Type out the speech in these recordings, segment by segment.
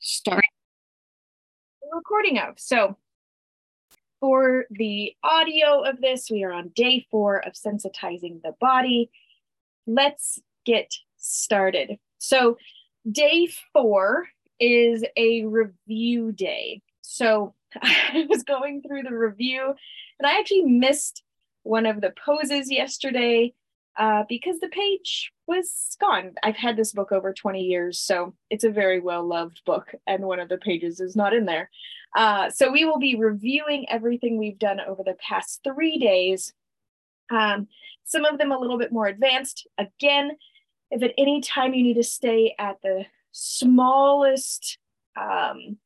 start recording of. So, for the audio of this, we are on day four of sensitizing the body. Let's get started. So, day four is a review day. So, I was going through the review and I actually missed one of the poses yesterday uh, because the page was gone. I've had this book over 20 years, so it's a very well loved book, and one of the pages is not in there. Uh, so we will be reviewing everything we've done over the past three days. Um, some of them a little bit more advanced. Again, if at any time you need to stay at the smallest um,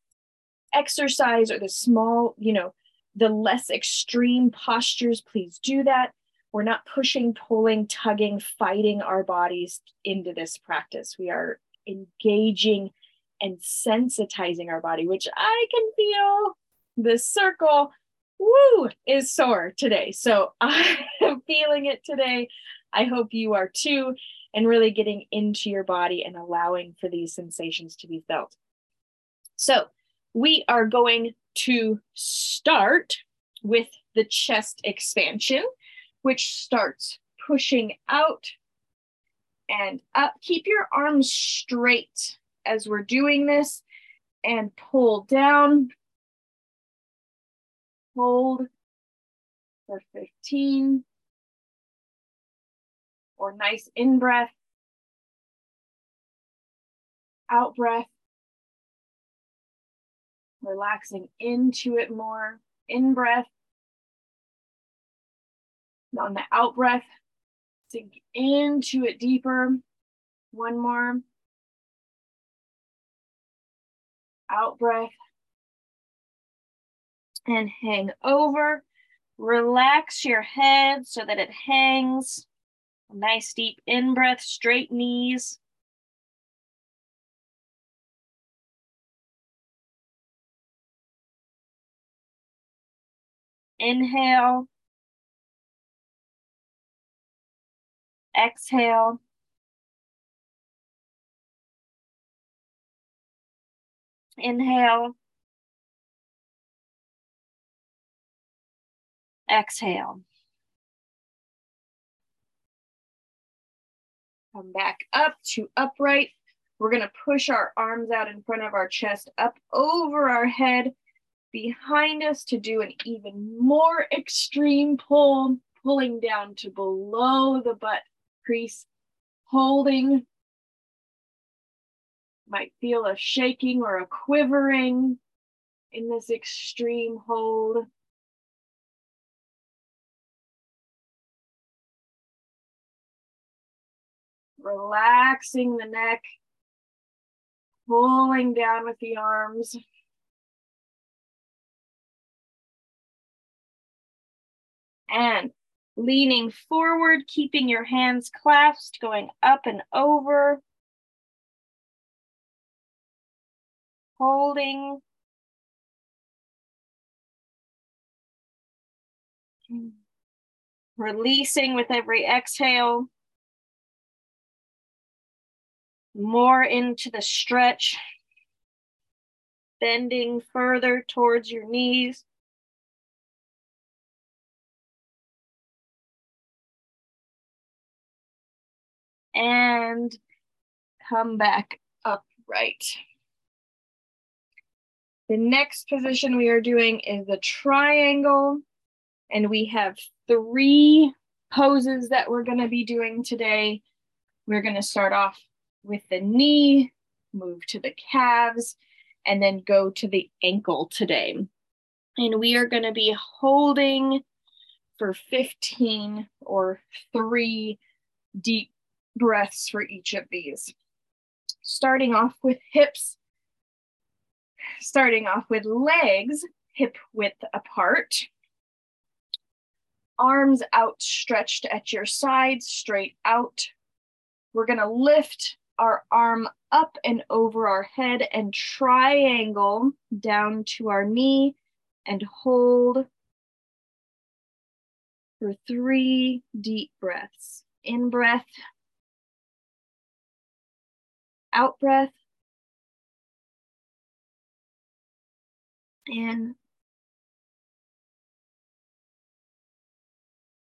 exercise or the small, you know, the less extreme postures, please do that. We're not pushing, pulling, tugging, fighting our bodies into this practice. We are engaging and sensitizing our body, which I can feel the circle woo is sore today. So I am feeling it today. I hope you are too, and really getting into your body and allowing for these sensations to be felt. So we are going to start with the chest expansion which starts pushing out and up. Keep your arms straight as we're doing this and pull down. Hold for 15 or nice in breath, out breath, relaxing into it more, in breath, on the out breath, sink into it deeper. One more. Out breath. And hang over. Relax your head so that it hangs. Nice deep in breath, straight knees. Inhale. Exhale. Inhale. Exhale. Come back up to upright. We're going to push our arms out in front of our chest, up over our head, behind us to do an even more extreme pull, pulling down to below the butt crease, holding. Might feel a shaking or a quivering in this extreme hold. Relaxing the neck, pulling down with the arms. And leaning forward, keeping your hands clasped, going up and over. Holding. Releasing with every exhale. More into the stretch. Bending further towards your knees. And come back upright. The next position we are doing is a triangle, and we have three poses that we're going to be doing today. We're going to start off with the knee, move to the calves, and then go to the ankle today. And we are going to be holding for 15 or three deep breaths for each of these. Starting off with hips, starting off with legs, hip width apart. Arms outstretched at your sides, straight out. We're gonna lift our arm up and over our head and triangle down to our knee and hold for three deep breaths. In breath, out breath. In.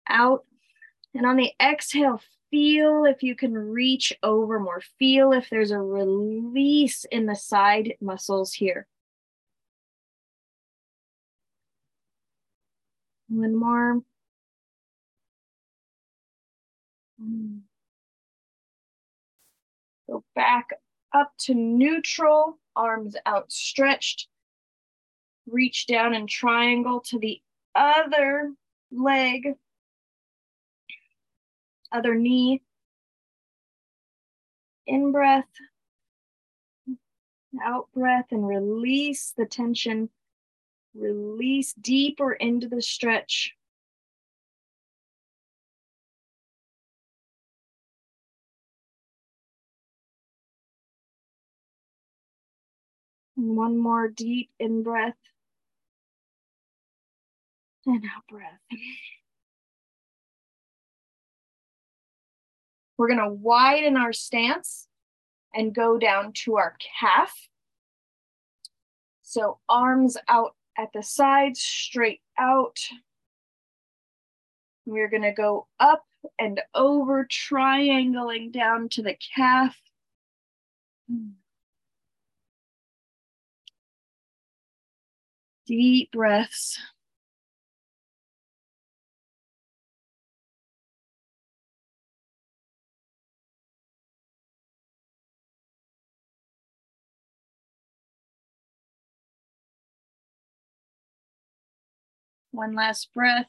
Out. And on the exhale, feel if you can reach over more. Feel if there's a release in the side muscles here. One more. Mm. Go back up to neutral, arms outstretched. Reach down and triangle to the other leg, other knee. In breath, out breath, and release the tension. Release deeper into the stretch. One more deep in breath and out breath. We're going to widen our stance and go down to our calf. So arms out at the sides, straight out. We're going to go up and over, triangling down to the calf. Deep breaths. One last breath.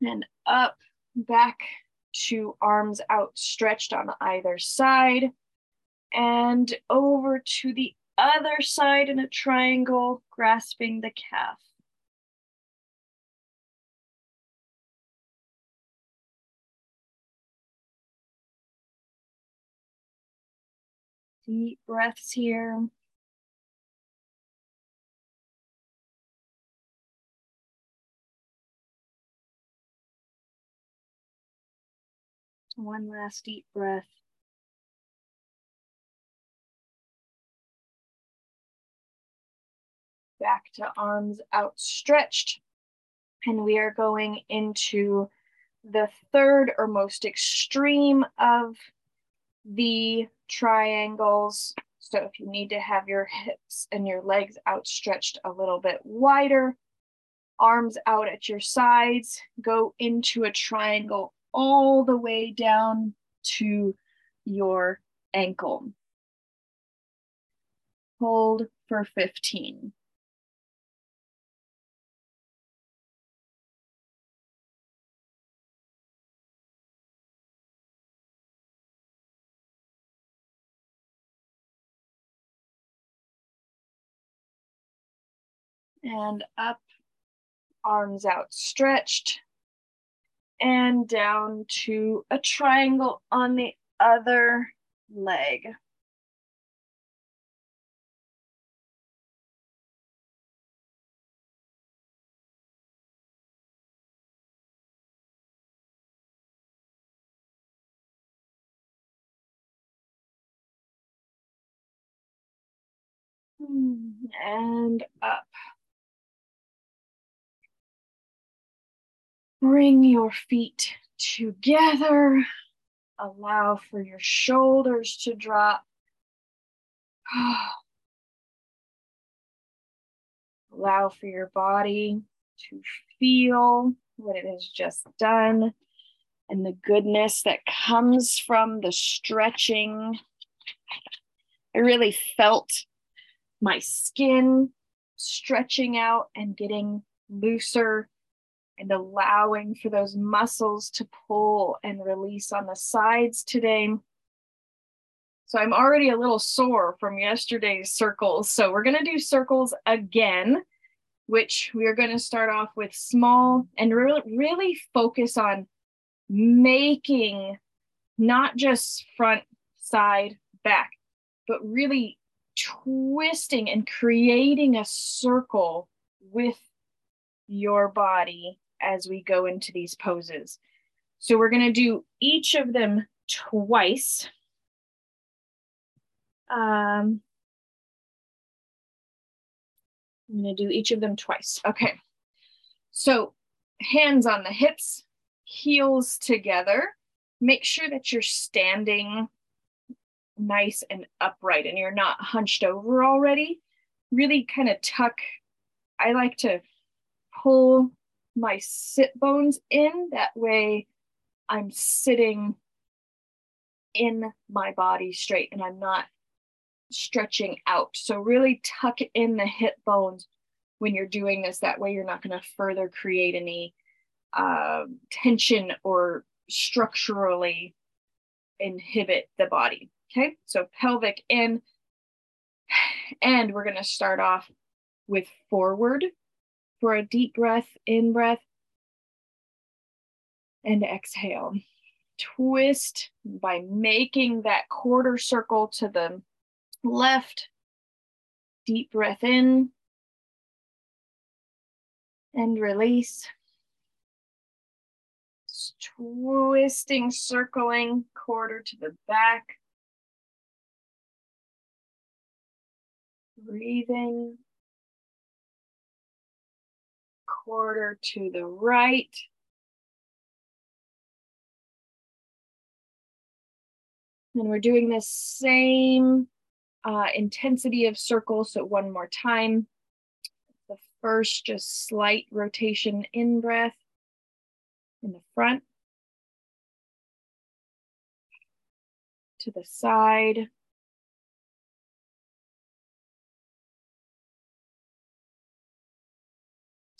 And up, back to arms outstretched on either side. And over to the other side in a triangle, grasping the calf. Deep breaths here. One last deep breath. Back to arms outstretched. And we are going into the third or most extreme of the triangles. So if you need to have your hips and your legs outstretched a little bit wider, arms out at your sides, go into a triangle all the way down to your ankle. Hold for 15. And up, arms outstretched, and down to a triangle on the other leg. Hmm, and up. Bring your feet together. Allow for your shoulders to drop. Allow for your body to feel what it has just done and the goodness that comes from the stretching. I really felt my skin stretching out and getting looser and allowing for those muscles to pull and release on the sides today. So I'm already a little sore from yesterday's circles. So we're going to do circles again, which we are going to start off with small and really, really focus on making not just front, side, back, but really twisting and creating a circle with your body as we go into these poses. So we're going to do each of them twice. Um, I'm going to do each of them twice. Okay. So hands on the hips, heels together. Make sure that you're standing nice and upright and you're not hunched over already. Really kind of tuck. I like to pull my sit bones in. That way I'm sitting in my body straight and I'm not stretching out. So really tuck in the hip bones when you're doing this. That way you're not going to further create any uh, tension or structurally inhibit the body. Okay, so pelvic in. And we're going to start off with forward for a deep breath, in breath, and exhale. Twist by making that quarter circle to the left. Deep breath in and release. Twisting, circling, quarter to the back. Breathing. Quarter to the right. And we're doing the same uh, intensity of circle. So one more time. The first, just slight rotation in breath in the front. To the side.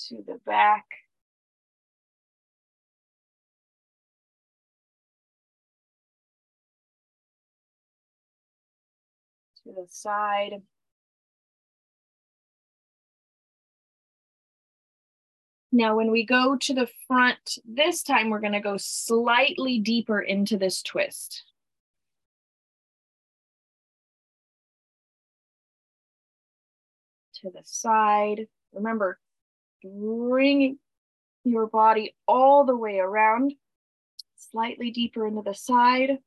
To the back. to the side. Now, when we go to the front, this time we're going to go slightly deeper into this twist. To the side. Remember, bring your body all the way around, slightly deeper into the side.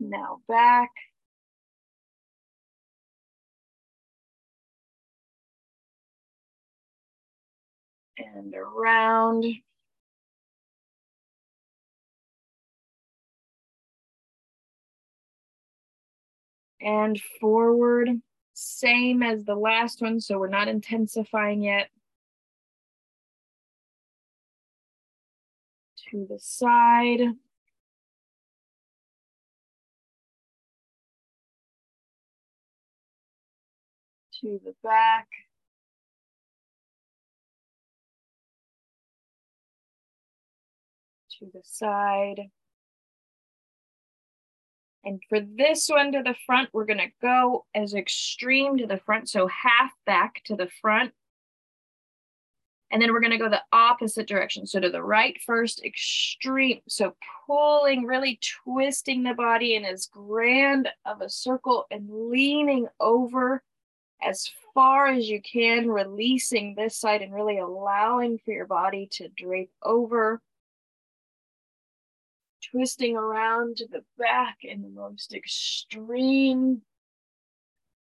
Now back. And around. And forward, same as the last one, so we're not intensifying yet. To the side. to the back. To the side. And for this one to the front, we're gonna go as extreme to the front, so half back to the front. And then we're gonna go the opposite direction. So to the right first, extreme. So pulling, really twisting the body in as grand of a circle and leaning over as far as you can, releasing this side and really allowing for your body to drape over. Twisting around to the back in the most extreme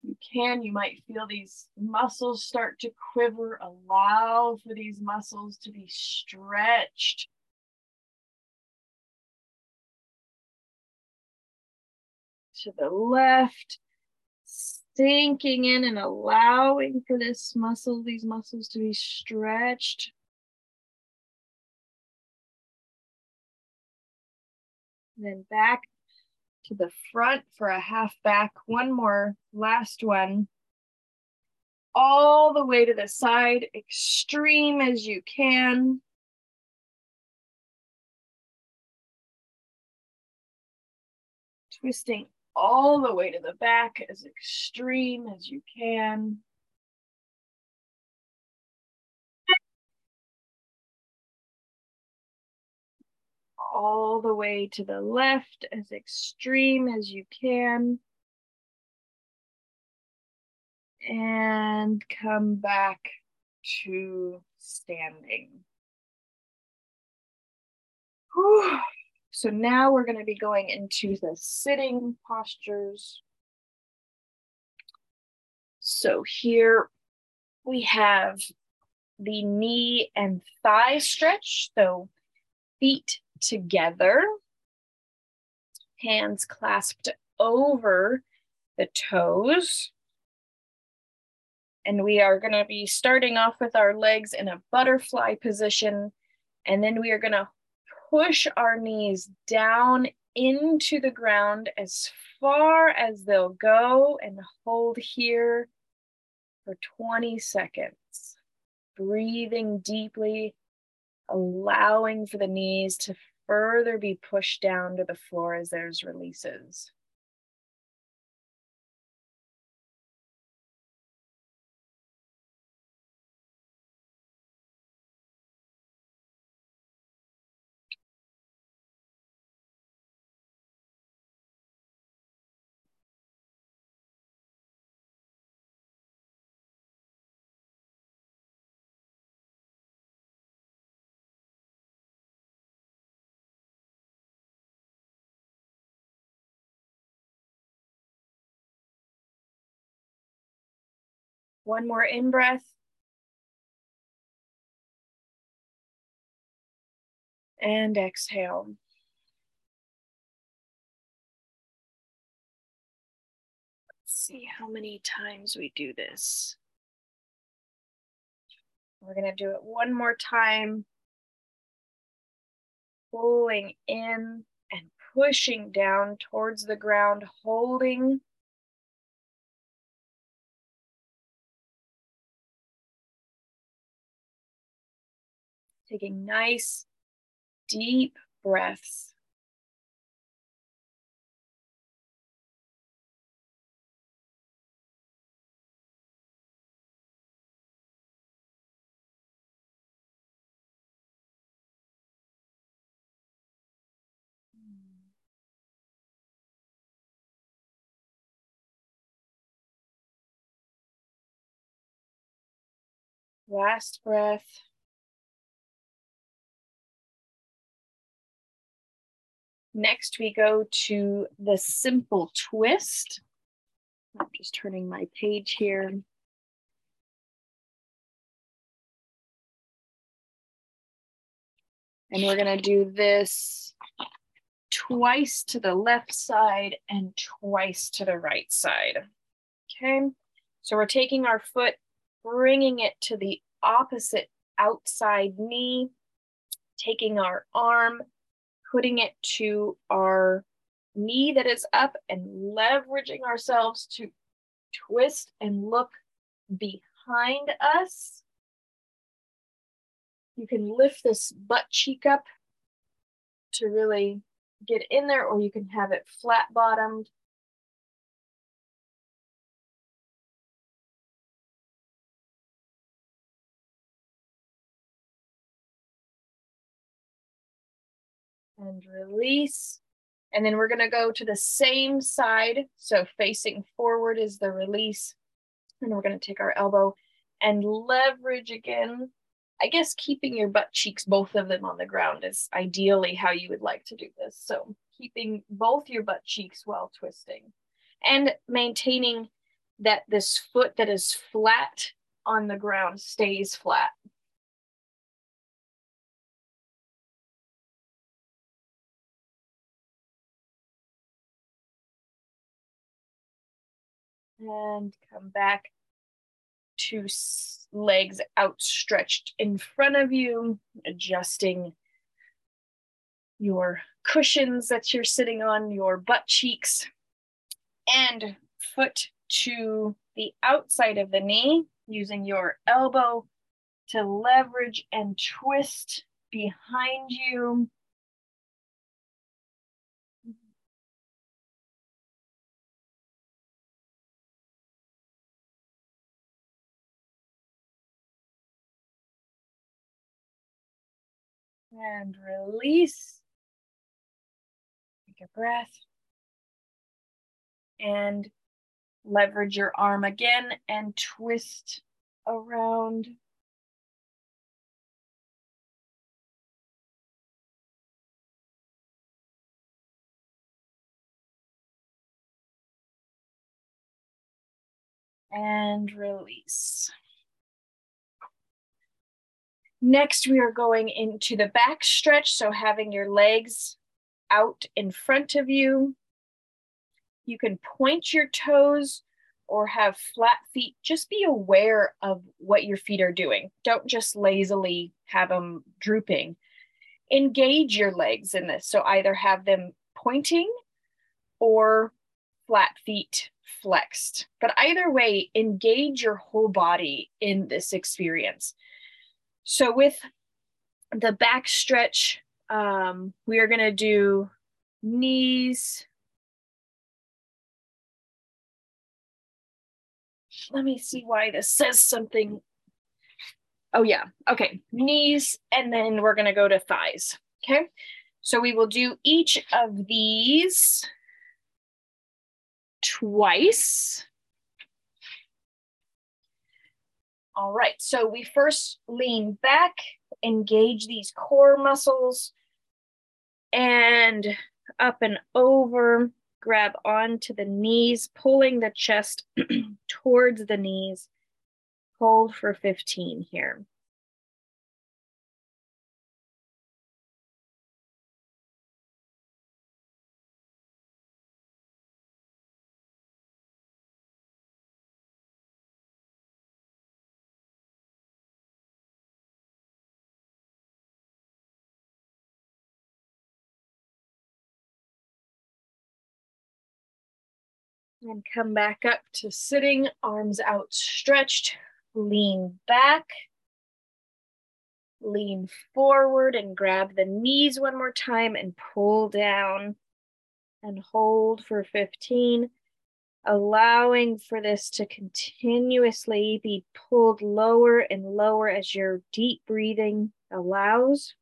you can. You might feel these muscles start to quiver. Allow for these muscles to be stretched. To the left, sinking in and allowing for this muscle, these muscles to be stretched. Then back to the front for a half back. One more, last one. All the way to the side, extreme as you can. Twisting all the way to the back as extreme as you can. All the way to the left as extreme as you can. And come back to standing. Whew. So now we're going to be going into the sitting postures. So here we have the knee and thigh stretch. So feet together, hands clasped over the toes. And we are gonna be starting off with our legs in a butterfly position. And then we are gonna push our knees down into the ground as far as they'll go and hold here for 20 seconds. Breathing deeply, allowing for the knees to further be pushed down to the floor as there's releases. One more in breath. And exhale. Let's see how many times we do this. We're going to do it one more time. Pulling in and pushing down towards the ground, holding taking nice, deep breaths. Last breath. Next, we go to the simple twist. I'm just turning my page here. And we're gonna do this twice to the left side and twice to the right side. Okay, so we're taking our foot, bringing it to the opposite outside knee, taking our arm, putting it to our knee that is up and leveraging ourselves to twist and look behind us. You can lift this butt cheek up to really get in there, or you can have it flat bottomed. And release. And then we're gonna go to the same side. So facing forward is the release. And we're gonna take our elbow and leverage again. I guess keeping your butt cheeks, both of them on the ground is ideally how you would like to do this. So keeping both your butt cheeks while twisting and maintaining that this foot that is flat on the ground stays flat. And come back to legs outstretched in front of you, adjusting your cushions that you're sitting on, your butt cheeks, and foot to the outside of the knee, using your elbow to leverage and twist behind you and release. Take a breath. And leverage your arm again and twist around. and release. Next, we are going into the back stretch. So having your legs out in front of you. You can point your toes or have flat feet. Just be aware of what your feet are doing. Don't just lazily have them drooping. Engage your legs in this. So either have them pointing or flat feet flexed. But either way, engage your whole body in this experience. So with the back stretch, um, we are going to do knees. Let me see why this says something. Oh, yeah. Okay. Knees, and then we're going to go to thighs. Okay. So we will do each of these twice. All right, so we first lean back, engage these core muscles, and up and over, grab onto the knees, pulling the chest towards the knees. Hold for 15 here. And come back up to sitting, arms outstretched, lean back, lean forward and grab the knees one more time and pull down and hold for 15, allowing for this to continuously be pulled lower and lower as your deep breathing allows.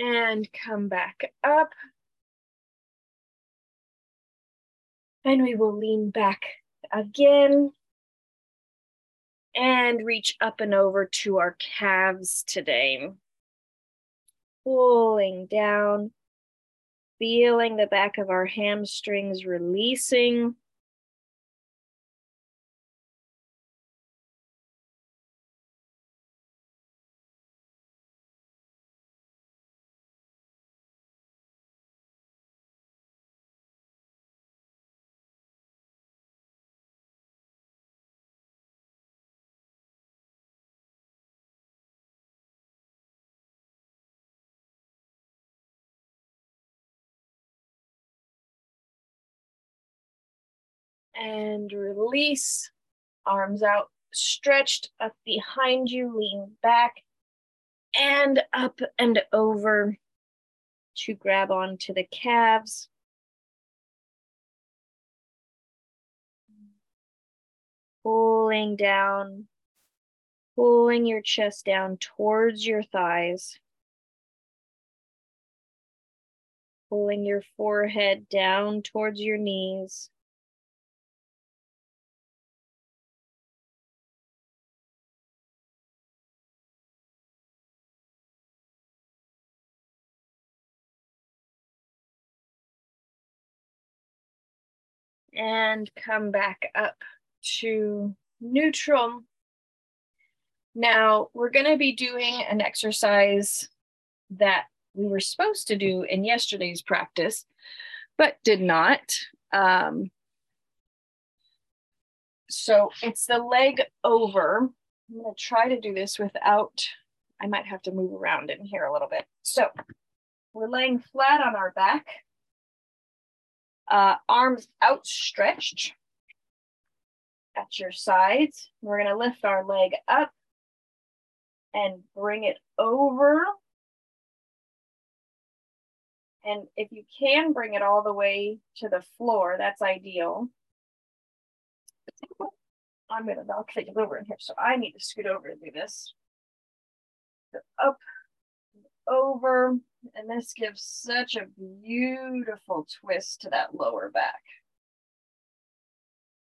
And come back up. And we will lean back again and reach up and over to our calves today. Pulling down, feeling the back of our hamstrings releasing. And release. Arms out, stretched up behind you, lean back and up and over to grab onto the calves. Pulling down, pulling your chest down towards your thighs. Pulling your forehead down towards your knees. And come back up to neutral. Now we're going to be doing an exercise that we were supposed to do in yesterday's practice, but did not. Um, so it's the leg over. I'm going to try to do this without, I might have to move around in here a little bit. So we're laying flat on our back uh, arms outstretched at your sides. We're going to lift our leg up and bring it over. And if you can bring it all the way to the floor, that's ideal. I'm going to knock things over in here, so I need to scoot over to do this. up, over. And this gives such a beautiful twist to that lower back.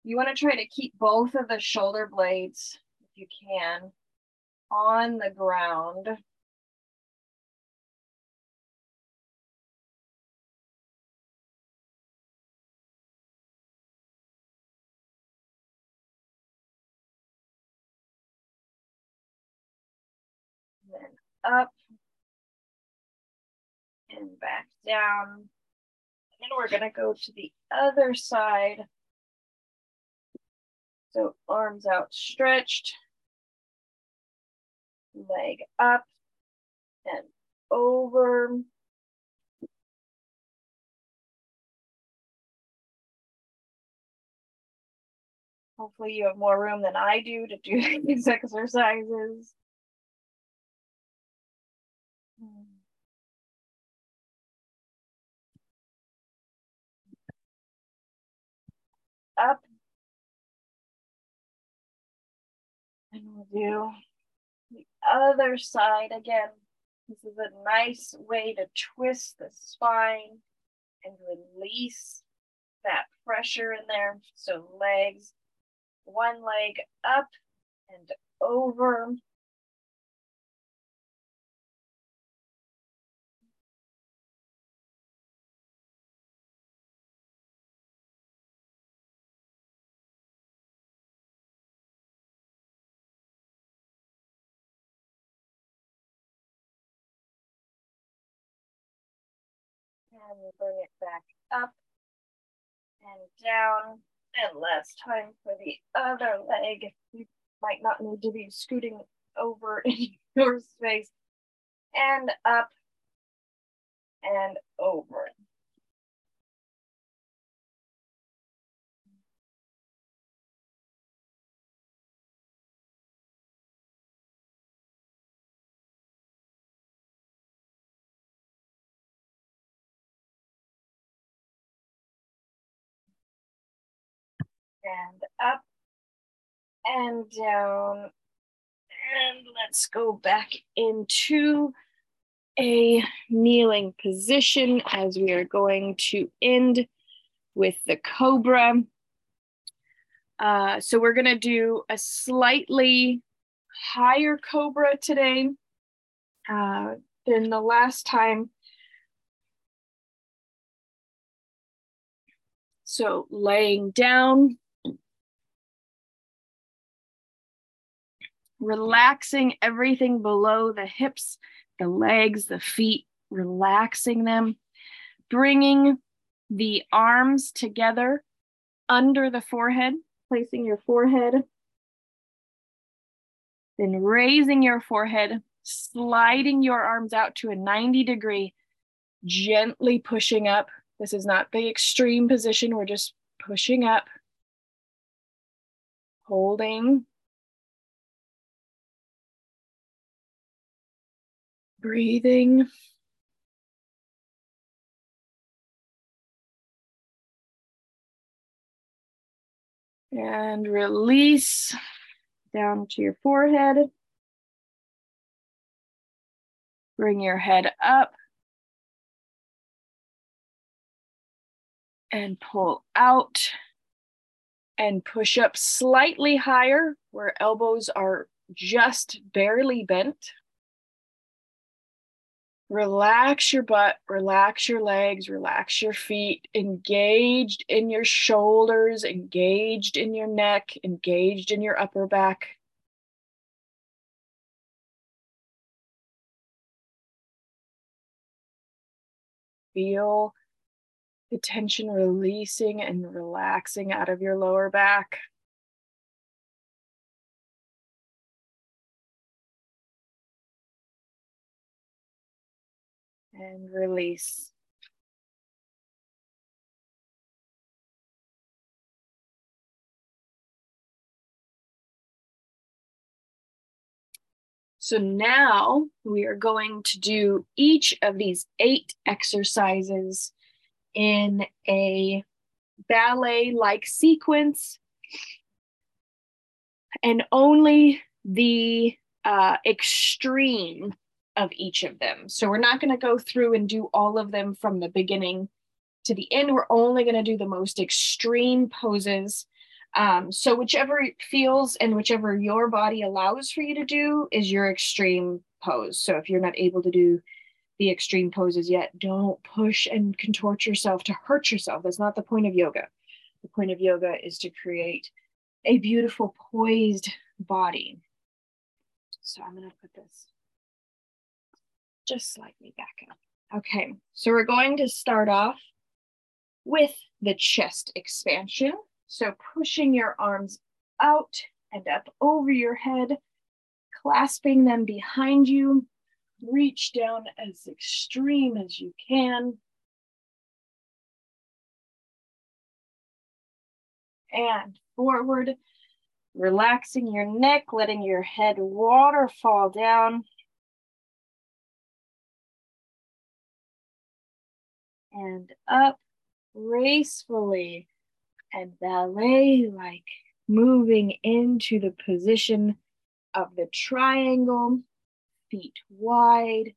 You want to try to keep both of the shoulder blades, if you can, on the ground. then up and back down. And then we're gonna go to the other side. So arms outstretched, leg up and over. Hopefully you have more room than I do to do these exercises. Up. And we'll do the other side again. This is a nice way to twist the spine and release that pressure in there. So legs, one leg up and over. And bring it back up and down. And last time for the other leg. You might not need to be scooting over in your space. And up and over. And up and down. And let's go back into a kneeling position as we are going to end with the cobra. Uh, so we're going to do a slightly higher cobra today uh, than the last time. So laying down relaxing everything below the hips, the legs, the feet, relaxing them, bringing the arms together under the forehead, placing your forehead, then raising your forehead, sliding your arms out to a 90 degree, gently pushing up. This is not the extreme position, we're just pushing up, holding breathing. And release down to your forehead. Bring your head up. And pull out. And push up slightly higher where elbows are just barely bent. Relax your butt, relax your legs, relax your feet, engaged in your shoulders, engaged in your neck, engaged in your upper back. Feel the tension releasing and relaxing out of your lower back. And release. So now we are going to do each of these eight exercises in a ballet like sequence. And only the uh, extreme of each of them. So we're not going to go through and do all of them from the beginning to the end. We're only going to do the most extreme poses. Um, so whichever feels and whichever your body allows for you to do is your extreme pose. So if you're not able to do the extreme poses yet, don't push and contort yourself to hurt yourself. That's not the point of yoga. The point of yoga is to create a beautiful poised body. So I'm going to put this just slightly back up. Okay, so we're going to start off with the chest expansion. So pushing your arms out and up over your head, clasping them behind you. Reach down as extreme as you can. And forward, relaxing your neck, letting your head waterfall down. And up gracefully and ballet like, moving into the position of the triangle, feet wide,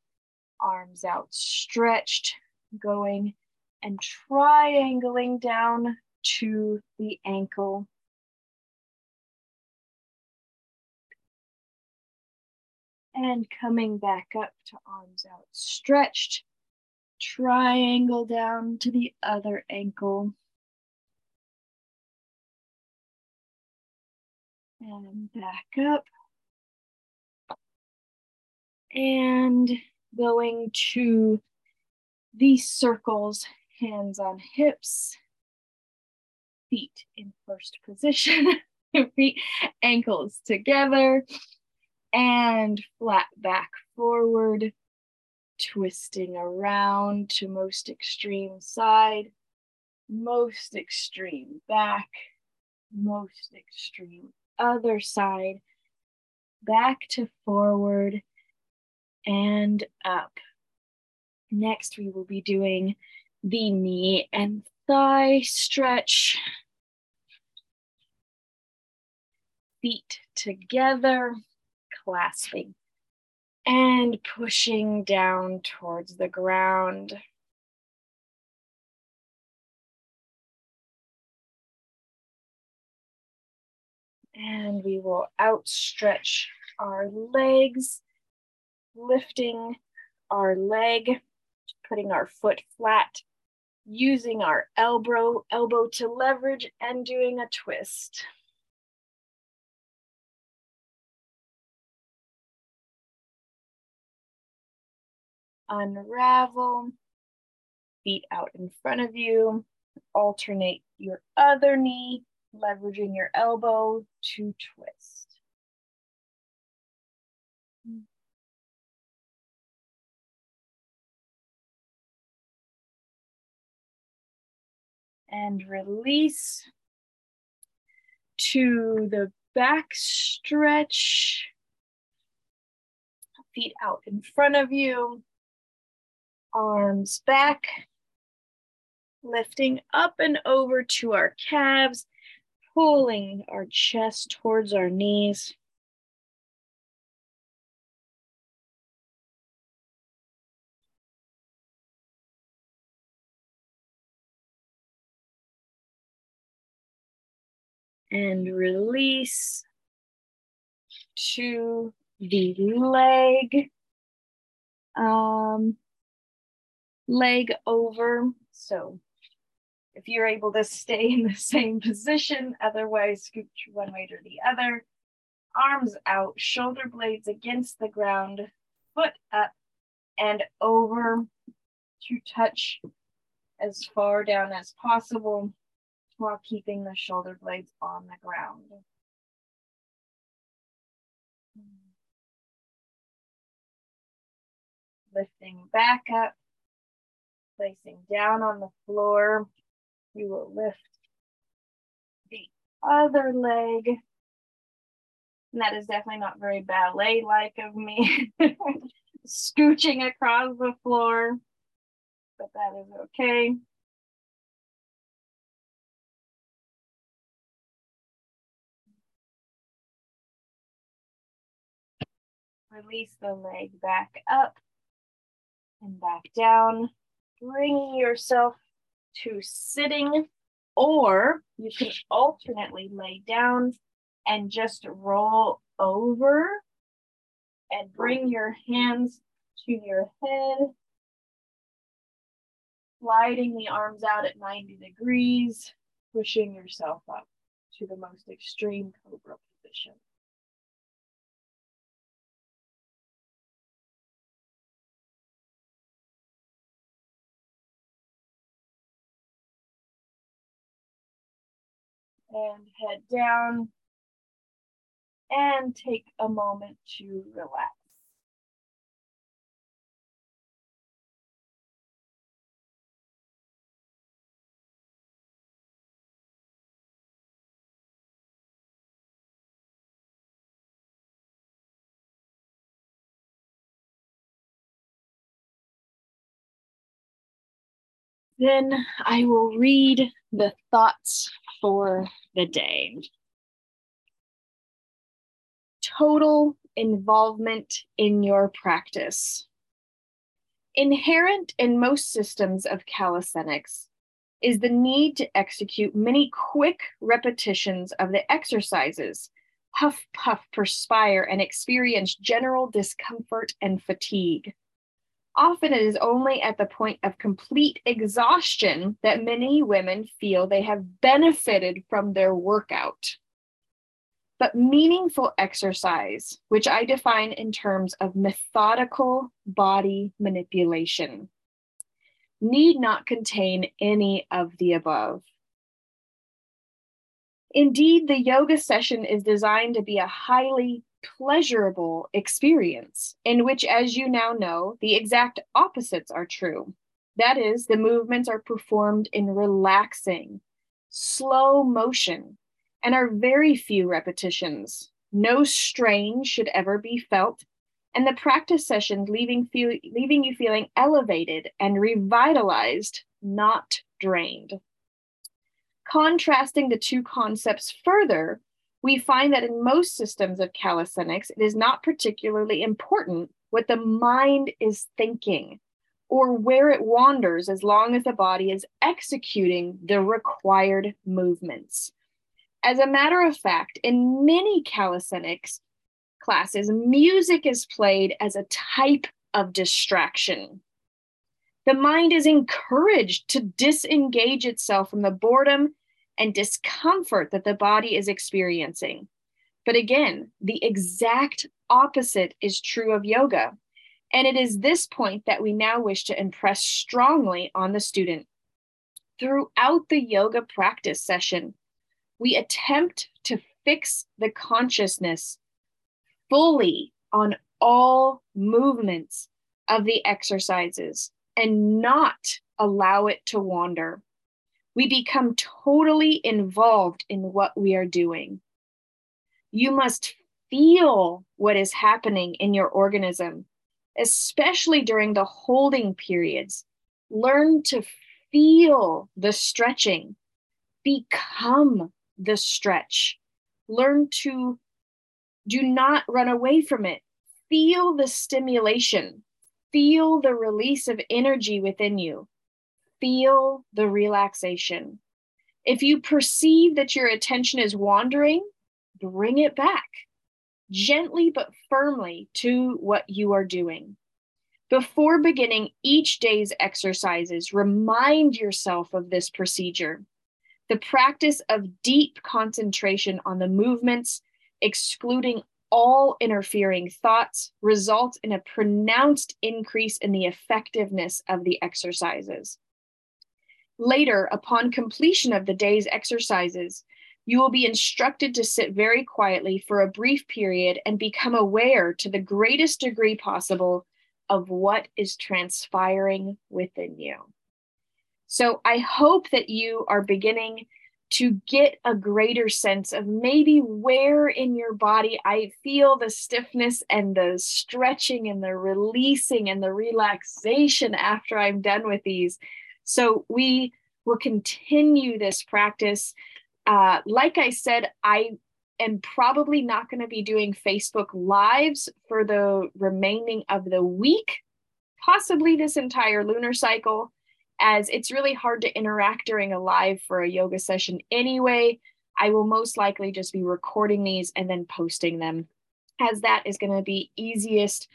arms outstretched, going and triangling down to the ankle. And coming back up to arms outstretched, triangle down to the other ankle. And back up. And going to these circles, hands on hips, feet in first position, feet, ankles together, and flat back forward, twisting around to most extreme side, most extreme back, most extreme other side, back to forward and up. Next, we will be doing the knee and thigh stretch. Feet together, clasping and pushing down towards the ground. And we will outstretch our legs, lifting our leg, putting our foot flat, using our elbow, elbow to leverage and doing a twist. Unravel, feet out in front of you, alternate your other knee, leveraging your elbow to twist. And release to the back stretch. Feet out in front of you arms back, lifting up and over to our calves, pulling our chest towards our knees. And release to the leg. Um, leg over. So if you're able to stay in the same position, otherwise scoot one way or the other. Arms out, shoulder blades against the ground, foot up and over to touch as far down as possible while keeping the shoulder blades on the ground. Lifting back up placing down on the floor. You will lift the other leg. And that is definitely not very ballet like of me. Scooching across the floor, but that is okay. Release the leg back up and back down, bringing yourself to sitting, or you can alternately lay down and just roll over and bring your hands to your head, sliding the arms out at 90 degrees, pushing yourself up to the most extreme cobra position. And head down and take a moment to relax. Then I will read the thoughts for the day. Total involvement in your practice. Inherent in most systems of calisthenics is the need to execute many quick repetitions of the exercises, huff, puff, perspire, and experience general discomfort and fatigue. Often it is only at the point of complete exhaustion that many women feel they have benefited from their workout. But meaningful exercise, which I define in terms of methodical body manipulation, need not contain any of the above. Indeed, the yoga session is designed to be a highly pleasurable experience, in which, as you now know, the exact opposites are true. That is, the movements are performed in relaxing, slow motion, and are very few repetitions. No strain should ever be felt, and the practice sessions leaving, feel, leaving you feeling elevated and revitalized, not drained. Contrasting the two concepts further, we find that in most systems of calisthenics, it is not particularly important what the mind is thinking or where it wanders as long as the body is executing the required movements. As a matter of fact, in many calisthenics classes, music is played as a type of distraction. The mind is encouraged to disengage itself from the boredom and discomfort that the body is experiencing. But again, the exact opposite is true of yoga. And it is this point that we now wish to impress strongly on the student. Throughout the yoga practice session, we attempt to fix the consciousness fully on all movements of the exercises and not allow it to wander we become totally involved in what we are doing. You must feel what is happening in your organism, especially during the holding periods. Learn to feel the stretching, become the stretch. Learn to do not run away from it. Feel the stimulation, feel the release of energy within you feel the relaxation. If you perceive that your attention is wandering, bring it back gently but firmly to what you are doing. Before beginning each day's exercises, remind yourself of this procedure. The practice of deep concentration on the movements, excluding all interfering thoughts, results in a pronounced increase in the effectiveness of the exercises. Later, upon completion of the day's exercises, you will be instructed to sit very quietly for a brief period and become aware to the greatest degree possible of what is transpiring within you. So I hope that you are beginning to get a greater sense of maybe where in your body I feel the stiffness and the stretching and the releasing and the relaxation after I'm done with these so we will continue this practice. Uh, like I said, I am probably not going to be doing Facebook lives for the remaining of the week, possibly this entire lunar cycle, as it's really hard to interact during a live for a yoga session anyway. I will most likely just be recording these and then posting them, as that is going to be easiest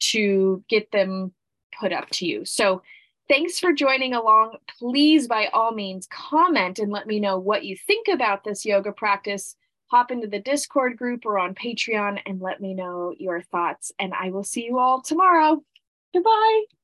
to get them put up to you. So, thanks for joining along. Please, by all means, comment and let me know what you think about this yoga practice. Hop into the Discord group or on Patreon and let me know your thoughts. And I will see you all tomorrow. Goodbye.